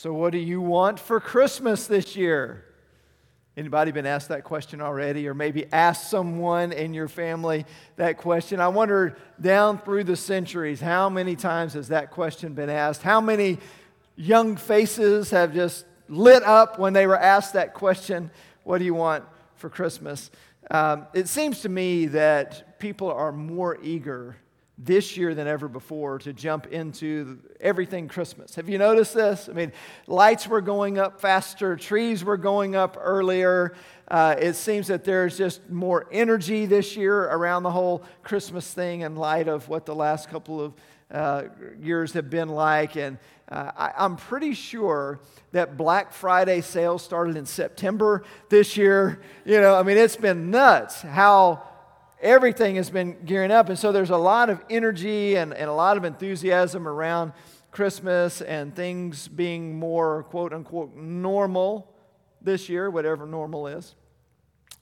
So, what do you want for Christmas this year? Anybody been asked that question already, or maybe asked someone in your family that question? I wonder down through the centuries, how many times has that question been asked? How many young faces have just lit up when they were asked that question What do you want for Christmas? Um, it seems to me that people are more eager this year than ever before to jump into everything Christmas. Have you noticed this? I mean, lights were going up faster, trees were going up earlier. Uh, it seems that there's just more energy this year around the whole Christmas thing in light of what the last couple of uh, years have been like. And uh, I, I'm pretty sure that Black Friday sales started in September this year. You know, I mean, it's been nuts how everything has been gearing up. And so there's a lot of energy and, and a lot of enthusiasm around Christmas and things being more quote unquote normal this year, whatever normal is.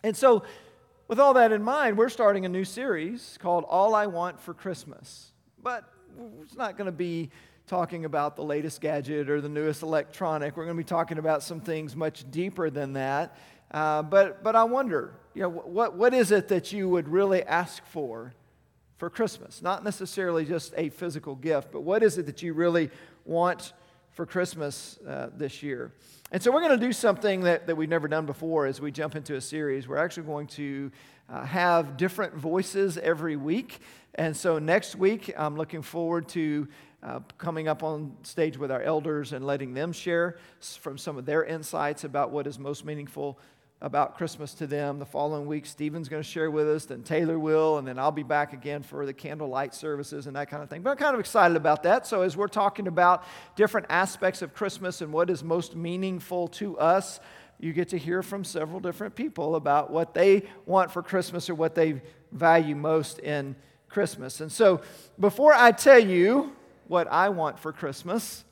And so, with all that in mind, we're starting a new series called All I Want for Christmas. But it's not going to be talking about the latest gadget or the newest electronic. We're going to be talking about some things much deeper than that. Uh, but, but I wonder, you know, what, what is it that you would really ask for for Christmas? Not necessarily just a physical gift, but what is it that you really want for Christmas uh, this year? And so we're going to do something that, that we've never done before as we jump into a series. We're actually going to uh, have different voices every week. And so next week, I'm looking forward to uh, coming up on stage with our elders and letting them share from some of their insights about what is most meaningful about Christmas to them. The following week, Stephen's going to share with us, then Taylor will, and then I'll be back again for the candlelight services and that kind of thing. But I'm kind of excited about that. So, as we're talking about different aspects of Christmas and what is most meaningful to us, you get to hear from several different people about what they want for Christmas or what they value most in Christmas. And so, before I tell you what I want for Christmas,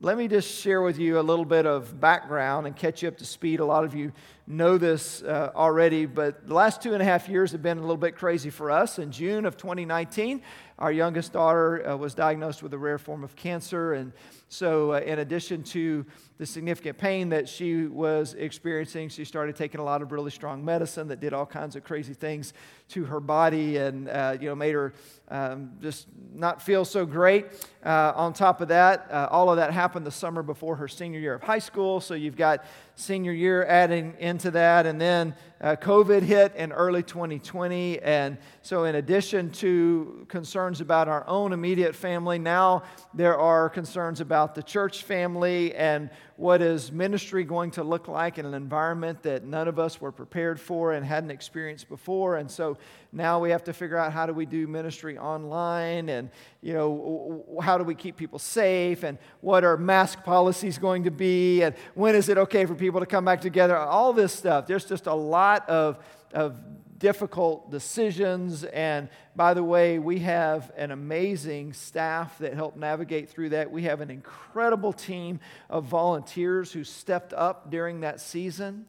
let me just share with you a little bit of background and catch you up to speed. A lot of you know this uh, already, but the last two and a half years have been a little bit crazy for us. In June of 2019, our youngest daughter uh, was diagnosed with a rare form of cancer. And so, uh, in addition to the significant pain that she was experiencing, she started taking a lot of really strong medicine that did all kinds of crazy things to her body and uh, you know made her um, just not feel so great. Uh, on top of that, uh, all of that happened the summer before her senior year of high school. So you've got senior year adding into that, and then uh, COVID hit in early 2020, and so in addition to concerns about our own immediate family, now there are concerns about the church family and what is ministry going to look like in an environment that none of us were prepared for and hadn't experienced before. And so now we have to figure out how do we do ministry online and, you know, how do we keep people safe and what are mask policies going to be and when is it okay for people to come back together? All this stuff. There's just a lot of, of difficult decisions. And by the way, we have an amazing staff that helped navigate through that. We have an incredible team of volunteers who stepped up during that season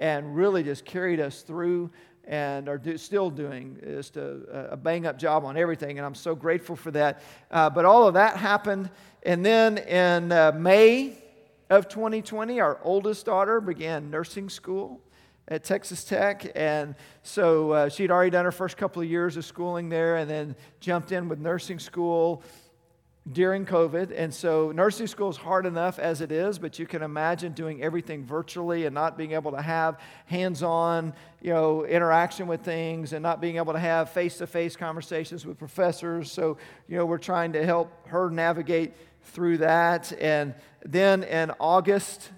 and really just carried us through and are do, still doing just a, a, bang up job on everything. And I'm so grateful for that. Uh, but all of that happened. And then in uh, May of 2020, our oldest daughter began nursing school at Texas Tech. And so uh, she'd already done her first couple of years of schooling there and then jumped in with nursing school during COVID. And so nursing school is hard enough as it is, but you can imagine doing everything virtually and not being able to have hands-on, you know, interaction with things and not being able to have face-to-face conversations with professors. So, you know, we're trying to help her navigate through that. And then in August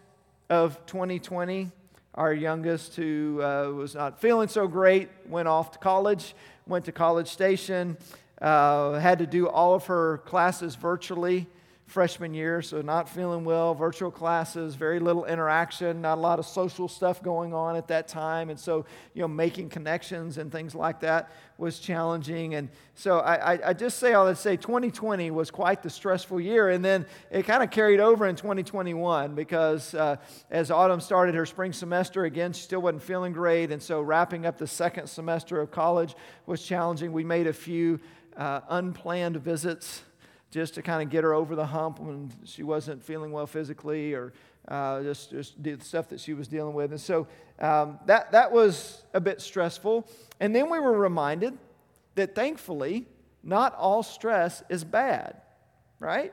of 2020, our youngest, who uh, was not feeling so great, went off to college, went to College Station, uh, had to do all of her classes virtually freshman year, so not feeling well, virtual classes, very little interaction, not a lot of social stuff going on at that time. And so, you know, making connections and things like that was challenging. And so I, I, just say all that say 2020 was quite the stressful year. And then it kind of carried over in 2021 because uh, as Autumn started her spring semester, again, she still wasn't feeling great. And so wrapping up the second semester of college was challenging. We made a few uh, unplanned visits just to kind of get her over the hump when she wasn't feeling well physically or uh, just, just the stuff that she was dealing with. And so um, that, that was a bit stressful. And then we were reminded that thankfully, not all stress is bad, right?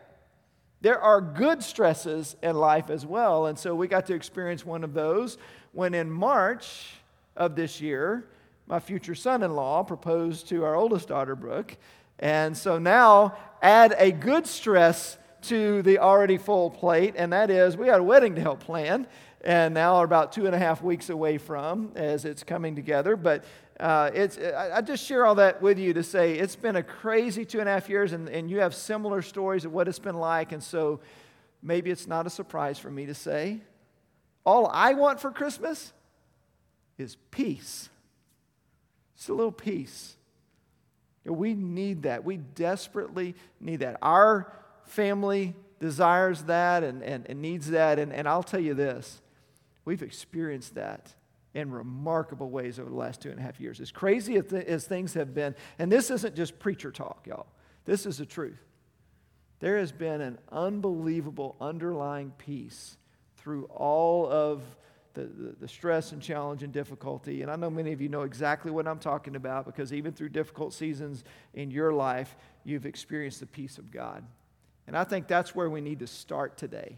There are good stresses in life as well. And so we got to experience one of those when in March of this year, my future son in law proposed to our oldest daughter, Brooke. And so now add a good stress to the already full plate, and that is we had a wedding to help plan, and now are about two and a half weeks away from as it's coming together. But uh, it's, I, I, just share all that with you to say it's been a crazy two and a half years, and, and you have similar stories of what it's been like. And so maybe it's not a surprise for me to say all I want for Christmas is peace. Just a little peace. We need that. We desperately need that. Our family desires that and, and, and needs that. And, and I'll tell you this we've experienced that in remarkable ways over the last two and a half years. As crazy as, th- as things have been, and this isn't just preacher talk, y'all, this is the truth. There has been an unbelievable underlying peace through all of the, the, the, stress and challenge and difficulty. And I know many of you know exactly what I'm talking about because even through difficult seasons in your life, you've experienced the peace of God. And I think that's where we need to start today,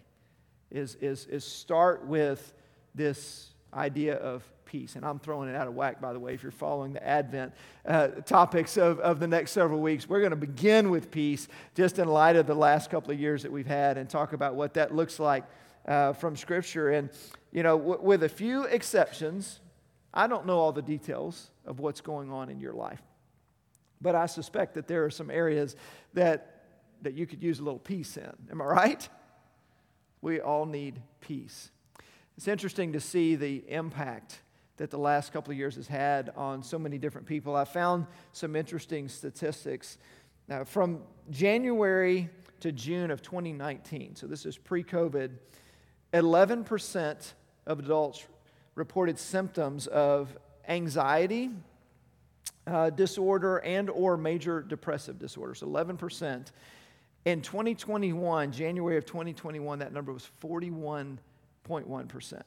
is, is, is start with this idea of peace. And I'm throwing it out of whack, by the way, if you're following the Advent uh, topics of, of the next several weeks. We're going to begin with peace just in light of the last couple of years that we've had and talk about what that looks like uh, from Scripture. And, you know, w- with a few exceptions, I don't know all the details of what's going on in your life. But I suspect that there are some areas that that you could use a little peace in. Am I right? We all need peace. It's interesting to see the impact that the last couple of years has had on so many different people. I found some interesting statistics. Now, from January to June of 2019, so this is pre COVID, 11% of adults reported symptoms of anxiety uh, disorder and or major depressive disorders 11% in 2021, January of 2021, that number was 41.1%.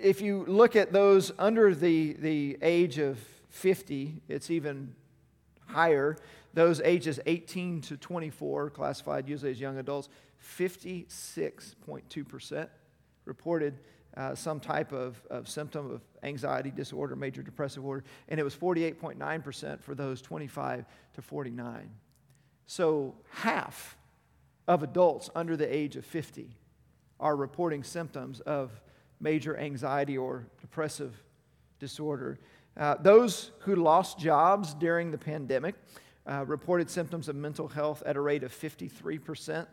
If you look at those under the, the age of 50, it's even higher. Those ages 18 to 24, classified usually as young adults, 56.2% reported uh, some type of, of symptom of anxiety disorder, major depressive order, and it was 48.9% for those 25 to 49. So half of adults under the age of 50 are reporting symptoms of major anxiety or depressive disorder. Uh, those who lost jobs during the pandemic uh, reported symptoms of mental health at a rate of 53%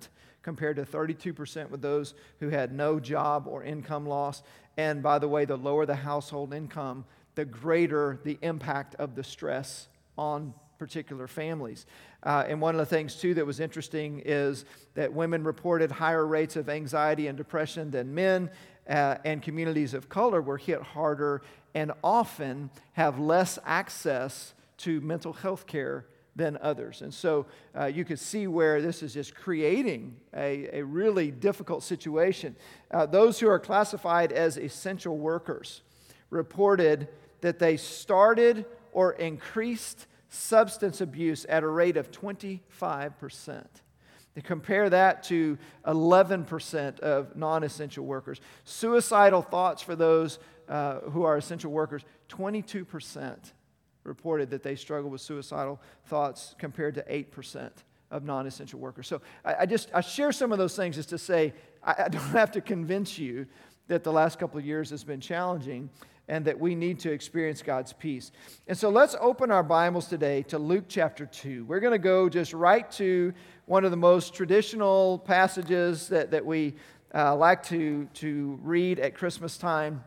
compared to 32% with those who had no job or income loss. And by the way, the lower the household income, the greater the impact of the stress on particular families. Uh, and one of the things, too, that was interesting is that women reported higher rates of anxiety and depression than men, uh, and communities of color were hit harder and often have less access to mental health care than others. And so uh, you could see where this is just creating a, a really difficult situation. Uh, those who are classified as essential workers reported that they started or increased substance abuse at a rate of 25%. To compare that to 11% of non essential workers. Suicidal thoughts for those uh, who are essential workers, 22% reported that they struggle with suicidal thoughts compared to 8% of non-essential workers. So I, I, just I share some of those things just to say I, I don't have to convince you that the last couple of years has been challenging and that we need to experience God's peace. And so let's open our Bibles today to Luke chapter 2. We're going to go just right to one of the most traditional passages that, that we uh, like to, to read at Christmas time.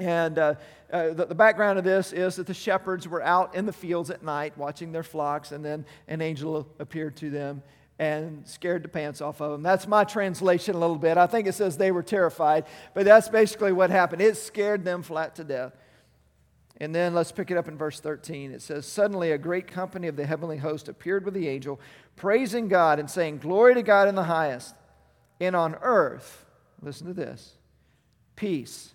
And uh, uh, the, the, background of this is that the shepherds were out in the fields at night watching their flocks, and then an angel appeared to them and scared the pants off of them. That's my translation a little bit. I think it says they were terrified, but that's basically what happened. It scared them flat to death. And then let's pick it up in verse 13. It says, Suddenly a great company of the heavenly host appeared with the angel, praising God and saying, Glory to God in the highest, and on earth, listen to this, peace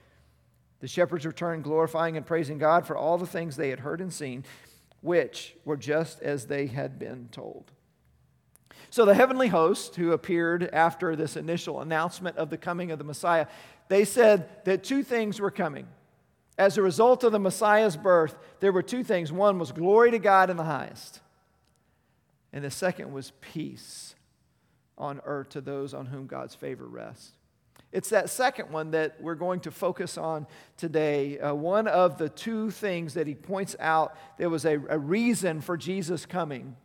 The shepherds returned, glorifying and praising God for all the things they had heard and seen, which were just as they had been told. So the heavenly host who appeared after this initial announcement of the coming of the Messiah, they said that two things were coming. As a result of the Messiah's birth, there were two things. One was glory to God in the highest, and the second was peace on earth to those on whom God's favor rests. It's that second one that we're going to focus on today. Uh, one of the two things that he points out there was a, a reason for Jesus coming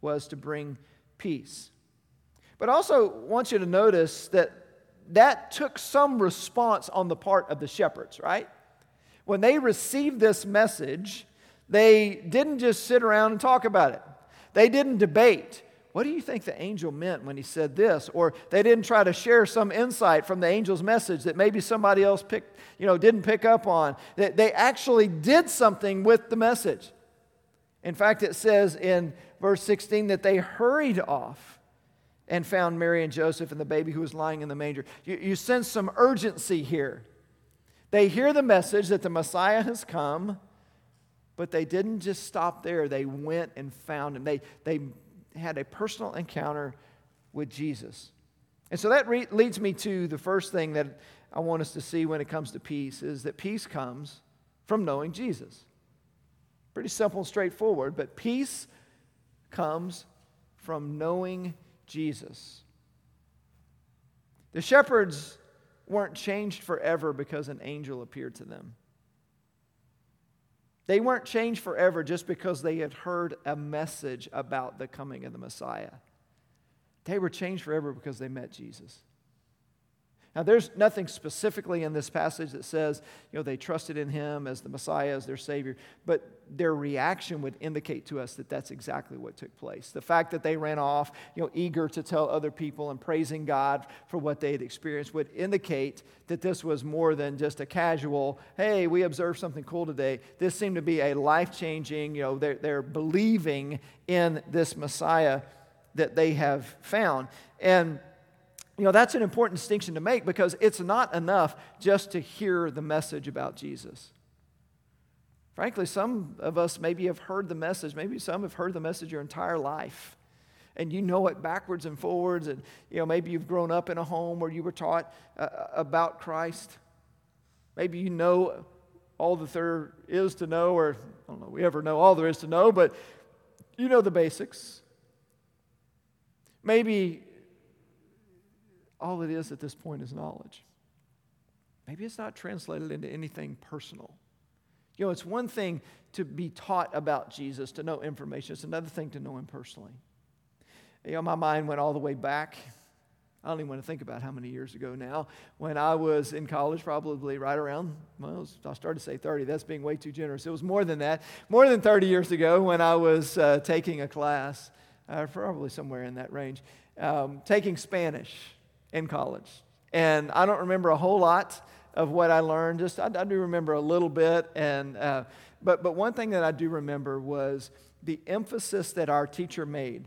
was to bring peace. But I also want you to notice that that took some response on the part of the shepherds, right? when they received this message, they didn't just sit around and talk about it. They didn't debate. What do you think the angel meant when he said this? Or they didn't try to share some insight from the angel's message that maybe somebody else picked, you know, didn't pick up on. That they actually did something with the message. In fact, it says in verse 16 that they hurried off and found Mary and Joseph and the baby who was lying in the manger. You, you sense some urgency here. They hear the message that the Messiah has come, but they didn't just stop there. They went and found him. They, they had a personal encounter with Jesus. And so that re- leads me to the first thing that I want us to see when it comes to peace is that peace comes from knowing Jesus. Pretty simple and straightforward, but peace comes from knowing Jesus. The shepherds weren't changed forever because an angel appeared to them. They weren't changed forever just because they had heard a message about the coming of the Messiah. They were changed forever because they met Jesus. Now, there's nothing specifically in this passage that says, you know, they trusted in him as the Messiah, as their Savior, but their reaction would indicate to us that that's exactly what took place. The fact that they ran off, you know, eager to tell other people and praising God for what they had experienced would indicate that this was more than just a casual, hey, we observed something cool today. This seemed to be a life changing, you know, they're, they're believing in this Messiah that they have found. And you know, that's an important distinction to make because it's not enough just to hear the message about Jesus. Frankly, some of us maybe have heard the message. Maybe some have heard the message your entire life. And you know it backwards and forwards. And, you know, maybe you've grown up in a home where you were taught uh, about Christ. Maybe you know all that there is to know, or I don't know, we ever know all there is to know, but you know the basics. Maybe all it is at this point is knowledge. Maybe it's not translated into anything personal. You know, it's one thing to be taught about Jesus, to know information, it's another thing to know him personally. You know, my mind went all the way back. I don't even want to think about how many years ago now. When I was in college, probably right around, well, I started to say 30. That's being way too generous. It was more than that. More than 30 years ago when I was uh, taking a class, uh, probably somewhere in that range, um, taking Spanish in college. And I don't remember a whole lot of what I learned. Just I, I do remember a little bit. And uh, but but one thing that I do remember was the emphasis that our teacher made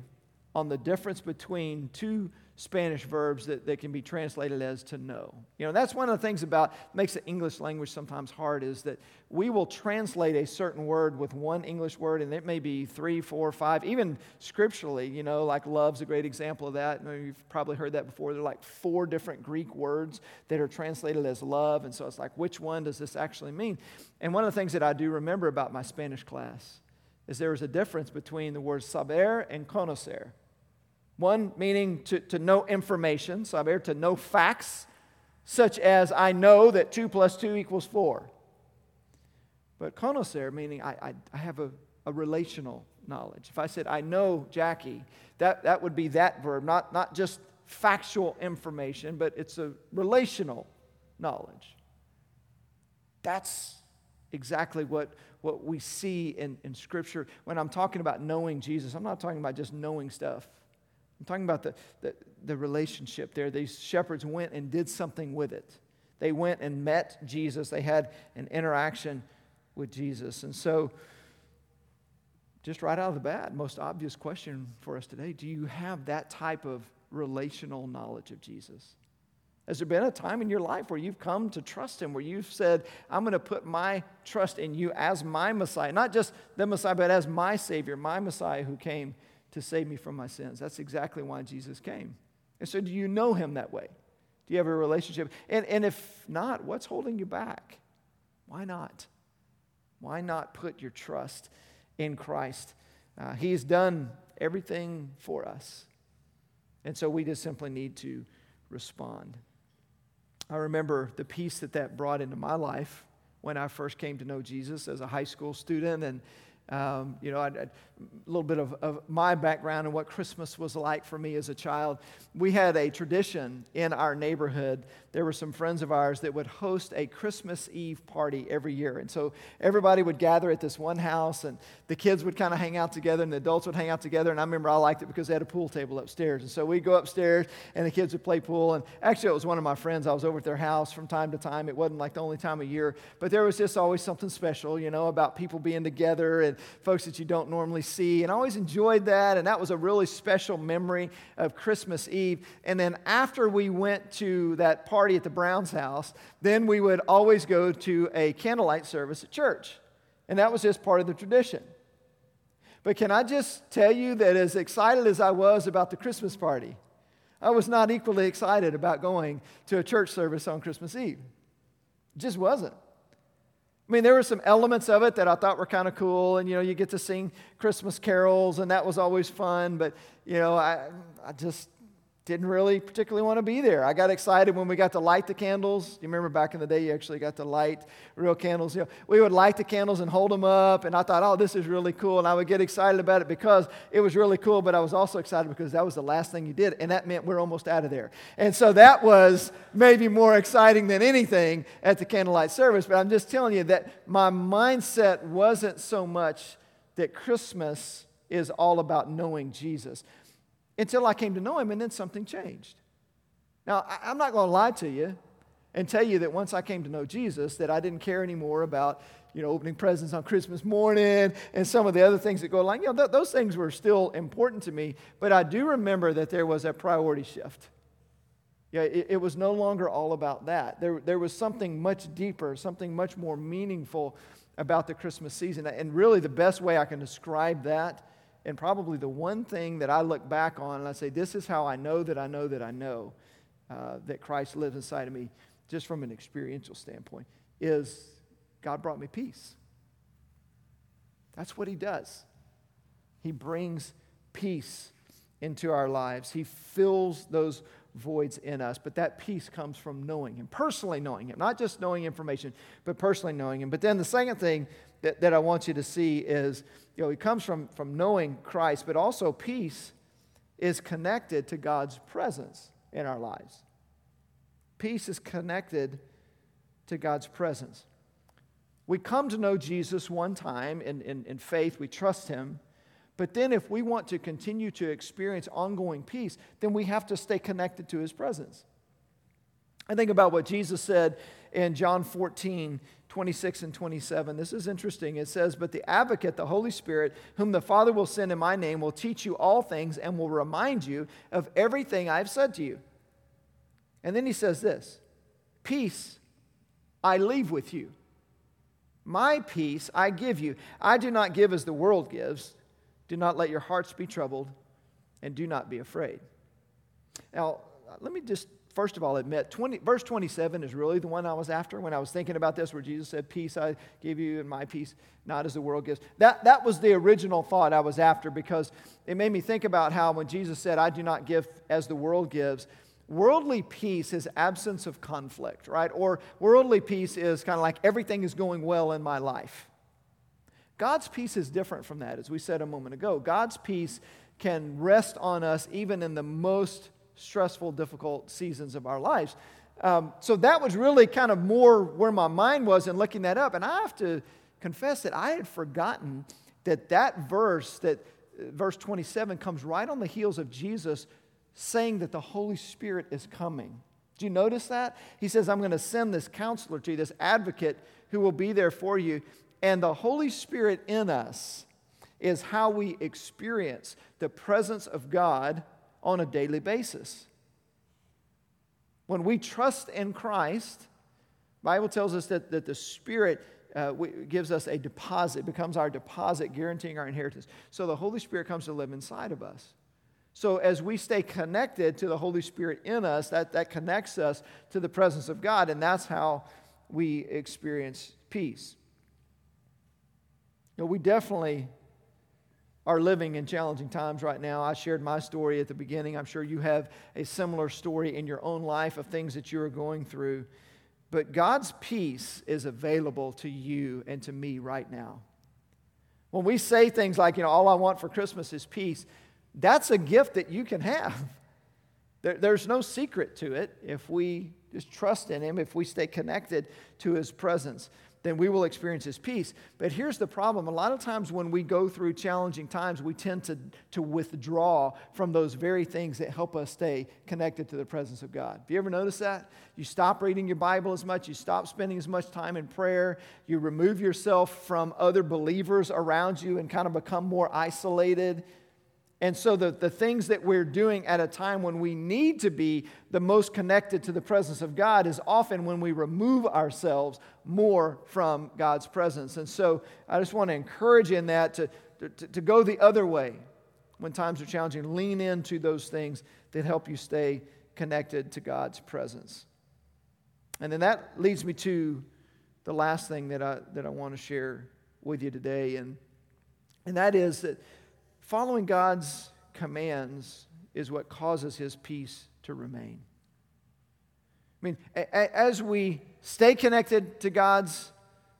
on the difference between two Spanish verbs that, that can be translated as to know. You know, that's one of the things about makes the English language sometimes hard is that we will translate a certain word with one English word, and it may be three, four, five, even scripturally, you know, like love's a great example of that. You've probably heard that before. There are like four different Greek words that are translated as love, and so it's like, which one does this actually mean? And one of the things that I do remember about my Spanish class is there was a difference between the words saber and conocer. One meaning to, to know information, saber, to know facts, such as I know that 2 plus 2 equals 4. But conocer meaning I, I, I have a, a relational knowledge. If I said, I know Jackie, that, that would be that verb, not, not just factual information, but it's a relational knowledge. That's exactly what, what we see in, in Scripture. When I'm talking about knowing Jesus, I'm not talking about just knowing stuff. I'm talking about the, the, the relationship there. These shepherds went and did something with it. They went and met Jesus, they had an interaction with Jesus. And so, just right out of the bat, most obvious question for us today do you have that type of relational knowledge of Jesus? Has there been a time in your life where you've come to trust Him, where you've said, I'm going to put my trust in you as my Messiah, not just the Messiah, but as my Savior, my Messiah who came to save me from my sins? That's exactly why Jesus came. And so, do you know Him that way? Do you have a relationship? And, and if not, what's holding you back? Why not? Why not put your trust in Christ? Uh, he's done everything for us. And so we just simply need to respond. I remember the peace that that brought into my life when I first came to know Jesus as a high school student. And um, you know, I, I, a little bit of, of, my background and what Christmas was like for me as a child. We had a tradition in our neighborhood. There were some friends of ours that would host a Christmas Eve party every year. And so everybody would gather at this one house, and the kids would kind of hang out together, and the adults would hang out together. And I remember I liked it because they had a pool table upstairs. And so we'd go upstairs, and the kids would play pool. And actually, it was one of my friends. I was over at their house from time to time. It wasn't like the only time of year, but there was just always something special, you know, about people being together and folks that you don't normally see. And I always enjoyed that. And that was a really special memory of Christmas Eve. And then after we went to that party at the Brown's house, then we would always go to a candlelight service at church. And that was just part of the tradition. But can I just tell you that as excited as I was about the Christmas party, I was not equally excited about going to a church service on Christmas Eve. It just wasn't. I mean, there were some elements of it that I thought were kind of cool, and you know, you get to sing Christmas carols, and that was always fun. But you know, I, I just didn't really particularly want to be there. I got excited when we got to light the candles. You remember back in the day, you actually got to light real candles. You know, we would light the candles and hold them up, and I thought, oh, this is really cool. And I would get excited about it because it was really cool, but I was also excited because that was the last thing you did, and that meant we're almost out of there. And so that was maybe more exciting than anything at the candlelight service. But I'm just telling you that my mindset wasn't so much that Christmas is all about knowing Jesus until I came to know him, and then something changed. Now, I'm not going to lie to you and tell you that once I came to know Jesus, that I didn't care anymore about, you know, opening presents on Christmas morning and some of the other things that go along. You know, th- those things were still important to me, but I do remember that there was a priority shift. Yeah, it, it was no longer all about that. There, there was something much deeper, something much more meaningful about the Christmas season. And really, the best way I can describe that and probably the one thing that I look back on and I say, this is how I know that I know that I know uh, that Christ lives inside of me, just from an experiential standpoint, is God brought me peace. That's what He does. He brings peace into our lives, He fills those voids in us. But that peace comes from knowing Him, personally knowing Him, not just knowing information, but personally knowing Him. But then the second thing that, that I want you to see is, you know, it comes from, from knowing Christ, but also peace is connected to God's presence in our lives. Peace is connected to God's presence. We come to know Jesus one time in, in, in faith, we trust Him. But then, if we want to continue to experience ongoing peace, then we have to stay connected to His presence. I think about what Jesus said in John 14, 26 and 27. This is interesting. It says, But the advocate, the Holy Spirit, whom the Father will send in my name, will teach you all things and will remind you of everything I've said to you. And then he says this Peace I leave with you. My peace I give you. I do not give as the world gives. Do not let your hearts be troubled, and do not be afraid. Now, let me just first of all admit 20, verse 27 is really the one I was after when I was thinking about this, where Jesus said, Peace I give you, and my peace not as the world gives. That, that was the original thought I was after because it made me think about how when Jesus said, I do not give as the world gives, worldly peace is absence of conflict, right? Or worldly peace is kind of like everything is going well in my life. God's peace is different from that, as we said a moment ago. God's peace can rest on us even in the most stressful, difficult seasons of our lives. Um, so that was really kind of more where my mind was in looking that up. And I have to confess that I had forgotten that that verse, that uh, verse 27, comes right on the heels of Jesus saying that the Holy Spirit is coming. Do you notice that? He says, I'm going to send this counselor to you, this advocate who will be there for you. And the Holy Spirit in us is how we experience the presence of God on a daily basis. When we trust in Christ, Bible tells us that, that the Spirit uh, gives us a deposit, becomes our deposit, guaranteeing our inheritance. So the Holy Spirit comes to live inside of us. So as we stay connected to the Holy Spirit in us, that, that connects us to the presence of God, and that's how we experience peace. You know, we definitely are living in challenging times right now. I shared my story at the beginning. I'm sure you have a similar story in your own life of things that you are going through. But God's peace is available to you and to me right now. When we say things like, you know, all I want for Christmas is peace, that's a gift that you can have. There, there's no secret to it if we just trust in Him, if we stay connected to His presence then we will experience his peace. But here's the problem a lot of times when we go through challenging times, we tend to, to withdraw from those very things that help us stay connected to the presence of God. Have you ever noticed that? You stop reading your Bible as much, you stop spending as much time in prayer, you remove yourself from other believers around you and kind of become more isolated. And so, the, the things that we're doing at a time when we need to be the most connected to the presence of God is often when we remove ourselves more from God's presence. And so, I just want to encourage you in that to, to, to go the other way when times are challenging. Lean into those things that help you stay connected to God's presence. And then that leads me to the last thing that I, that I want to share with you today. And, and that is that Following God's commands is what causes his peace to remain. I mean, as we stay connected to God's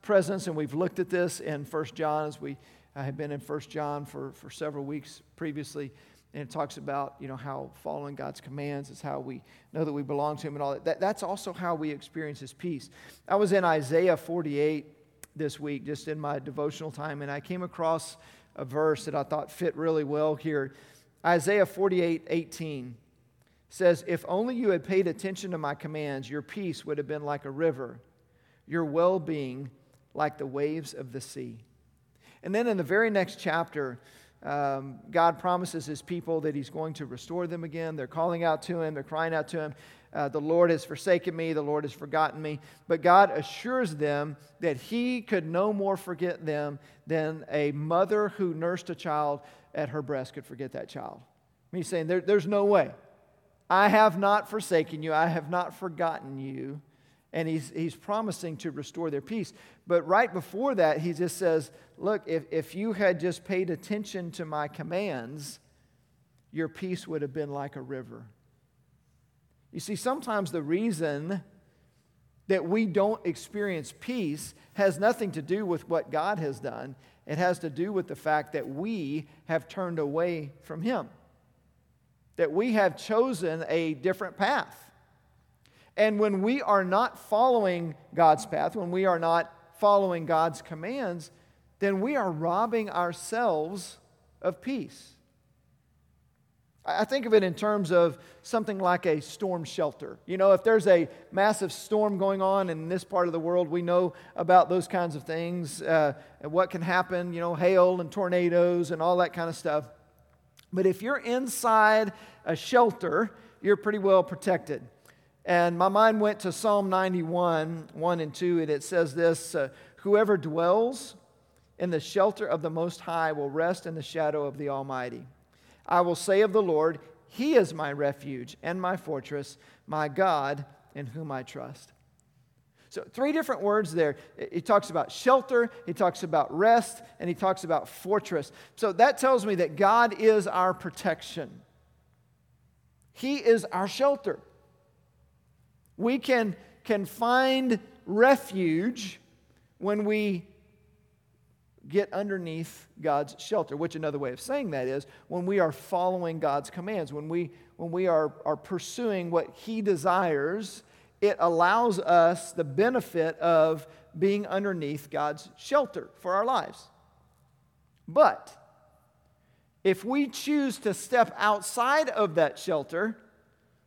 presence, and we've looked at this in 1 John as we have been in 1 John for, for several weeks previously, and it talks about you know how following God's commands is how we know that we belong to Him and all that. that. That's also how we experience His peace. I was in Isaiah 48 this week, just in my devotional time, and I came across a verse that I thought fit really well here. Isaiah 48 18 says, If only you had paid attention to my commands, your peace would have been like a river, your well being like the waves of the sea. And then in the very next chapter, um, God promises his people that he's going to restore them again. They're calling out to him, they're crying out to him. Uh, the Lord has forsaken me, the Lord has forgotten me. But God assures them that He could no more forget them than a mother who nursed a child at her breast could forget that child. He's saying, there, There's no way. I have not forsaken you, I have not forgotten you. And he's, he's promising to restore their peace. But right before that, he just says, Look, if, if you had just paid attention to my commands, your peace would have been like a river. You see, sometimes the reason that we don't experience peace has nothing to do with what God has done. It has to do with the fact that we have turned away from Him, that we have chosen a different path. And when we are not following God's path, when we are not following God's commands, then we are robbing ourselves of peace. I think of it in terms of something like a storm shelter. You know, if there's a massive storm going on in this part of the world, we know about those kinds of things, uh, and what can happen, you know, hail and tornadoes and all that kind of stuff. But if you're inside a shelter, you're pretty well protected. And my mind went to Psalm 91, 1 and 2, and it says this uh, Whoever dwells in the shelter of the Most High will rest in the shadow of the Almighty. I will say of the Lord, He is my refuge and my fortress, my God in whom I trust. So, three different words there. He talks about shelter, he talks about rest, and he talks about fortress. So, that tells me that God is our protection. He is our shelter. We can, can find refuge when we get underneath God's shelter, which another way of saying that is when we are following God's commands, when we, when we are, are pursuing what He desires, it allows us the benefit of being underneath God's shelter for our lives. But if we choose to step outside of that shelter,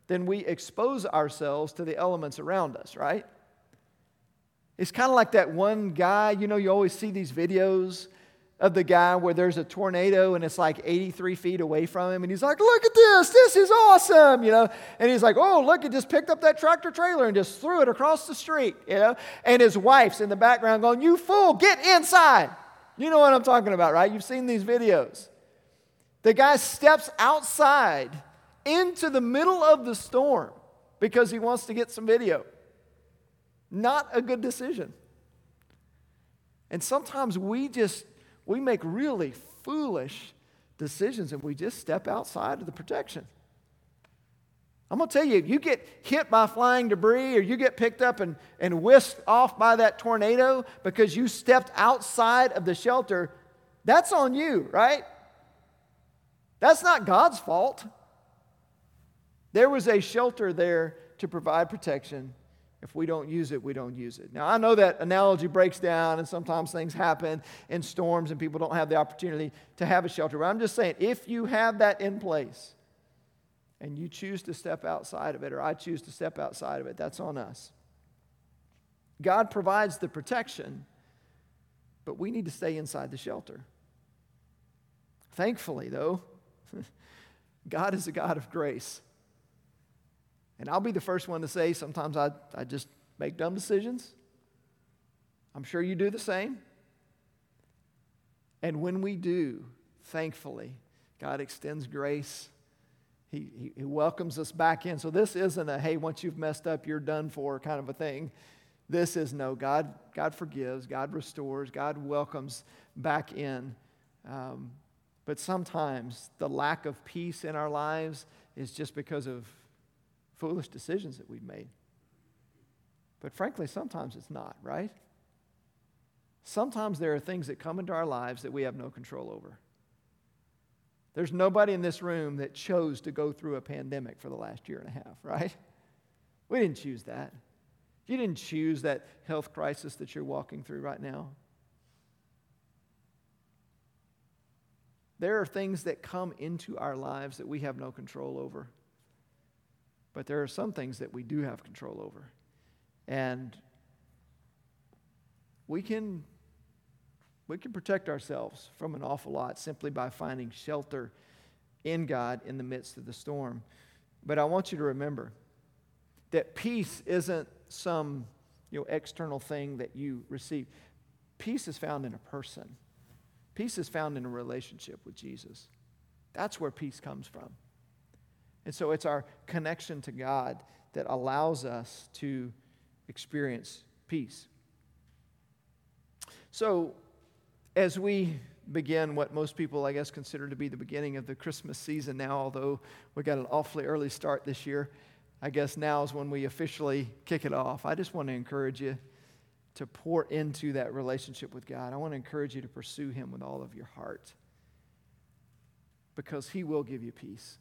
then we expose ourselves to the elements around us, right? It's kind of like that one guy, you know, you always see these videos of the guy where there's a tornado and it's like 83 feet away from him, and he's like, Look at this, this is awesome, you know. And he's like, Oh, look, he just picked up that tractor trailer and just threw it across the street, you know. And his wife's in the background going, You fool, get inside. You know what I'm talking about, right? You've seen these videos. The guy steps outside into the middle of the storm because he wants to get some video. Not a good decision. And sometimes we just we make really foolish decisions and we just step outside of the protection. I'm going to tell you, if you get hit by flying debris or you get picked up and, and whisked off by that tornado because you stepped outside of the shelter, that's on you, right? That's not God's fault. There was a shelter there to provide protection. If we don't use it, we don't use it. Now, I know that analogy breaks down, and sometimes things happen in storms, and people don't have the opportunity to have a shelter. But I'm just saying, if you have that in place and you choose to step outside of it, or I choose to step outside of it, that's on us. God provides the protection, but we need to stay inside the shelter. Thankfully, though, God is a God of grace. And I'll be the first one to say sometimes I, I just make dumb decisions. I'm sure you do the same. And when we do, thankfully, God extends grace. He, he, he, welcomes us back in. So this isn't a, hey, once you've messed up, you're done for kind of a thing. This is no, God, God forgives, God restores, God welcomes back in. Um, but sometimes the lack of peace in our lives is just because of foolish decisions that we've made. But frankly, sometimes it's not, right? Sometimes there are things that come into our lives that we have no control over. There's nobody in this room that chose to go through a pandemic for the last year and a half, right? We didn't choose that. You didn't choose that health crisis that you're walking through right now. There are things that come into our lives that we have no control over. But there are some things that we do have control over. And we can we can protect ourselves from an awful lot simply by finding shelter in God in the midst of the storm. But I want you to remember that peace isn't some you know, external thing that you receive. Peace is found in a person. Peace is found in a relationship with Jesus. That's where peace comes from. And so it's our connection to God that allows us to experience peace. So, as we begin what most people, I guess, consider to be the beginning of the Christmas season now, although we got an awfully early start this year, I guess now is when we officially kick it off. I just want to encourage you to pour into that relationship with God. I want to encourage you to pursue Him with all of your heart because He will give you peace.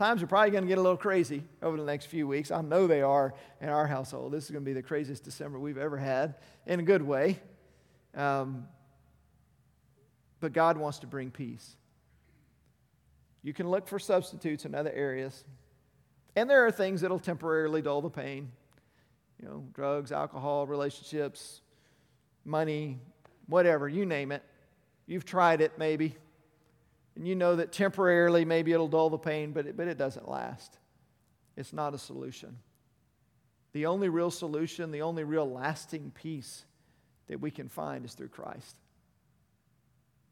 Times are probably going to get a little crazy over the next few weeks. I know they are in our household. This is going to be the craziest December we've ever had in a good way. Um, but God wants to bring peace. You can look for substitutes in other areas. And there are things that'll temporarily dull the pain. You know, drugs, alcohol, relationships, money, whatever, you name it. You've tried it maybe. And you know that temporarily maybe it'll dull the pain, but it, but it doesn't last. It's not a solution. The only real solution, the only real lasting peace that we can find is through Christ.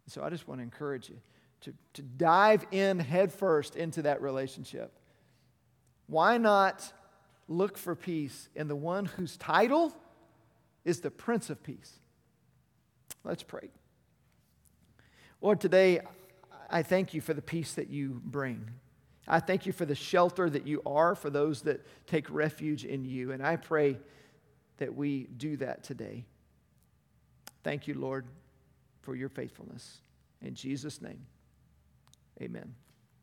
So I just want to encourage you to, to dive in headfirst into that relationship. Why not look for peace in the one whose title is the Prince of Peace? Let's pray. Lord, today I thank you for the peace that you bring. I thank you for the shelter that you are for those that take refuge in you. And I pray that we do that today. Thank you, Lord, for your faithfulness. In Jesus' name, amen.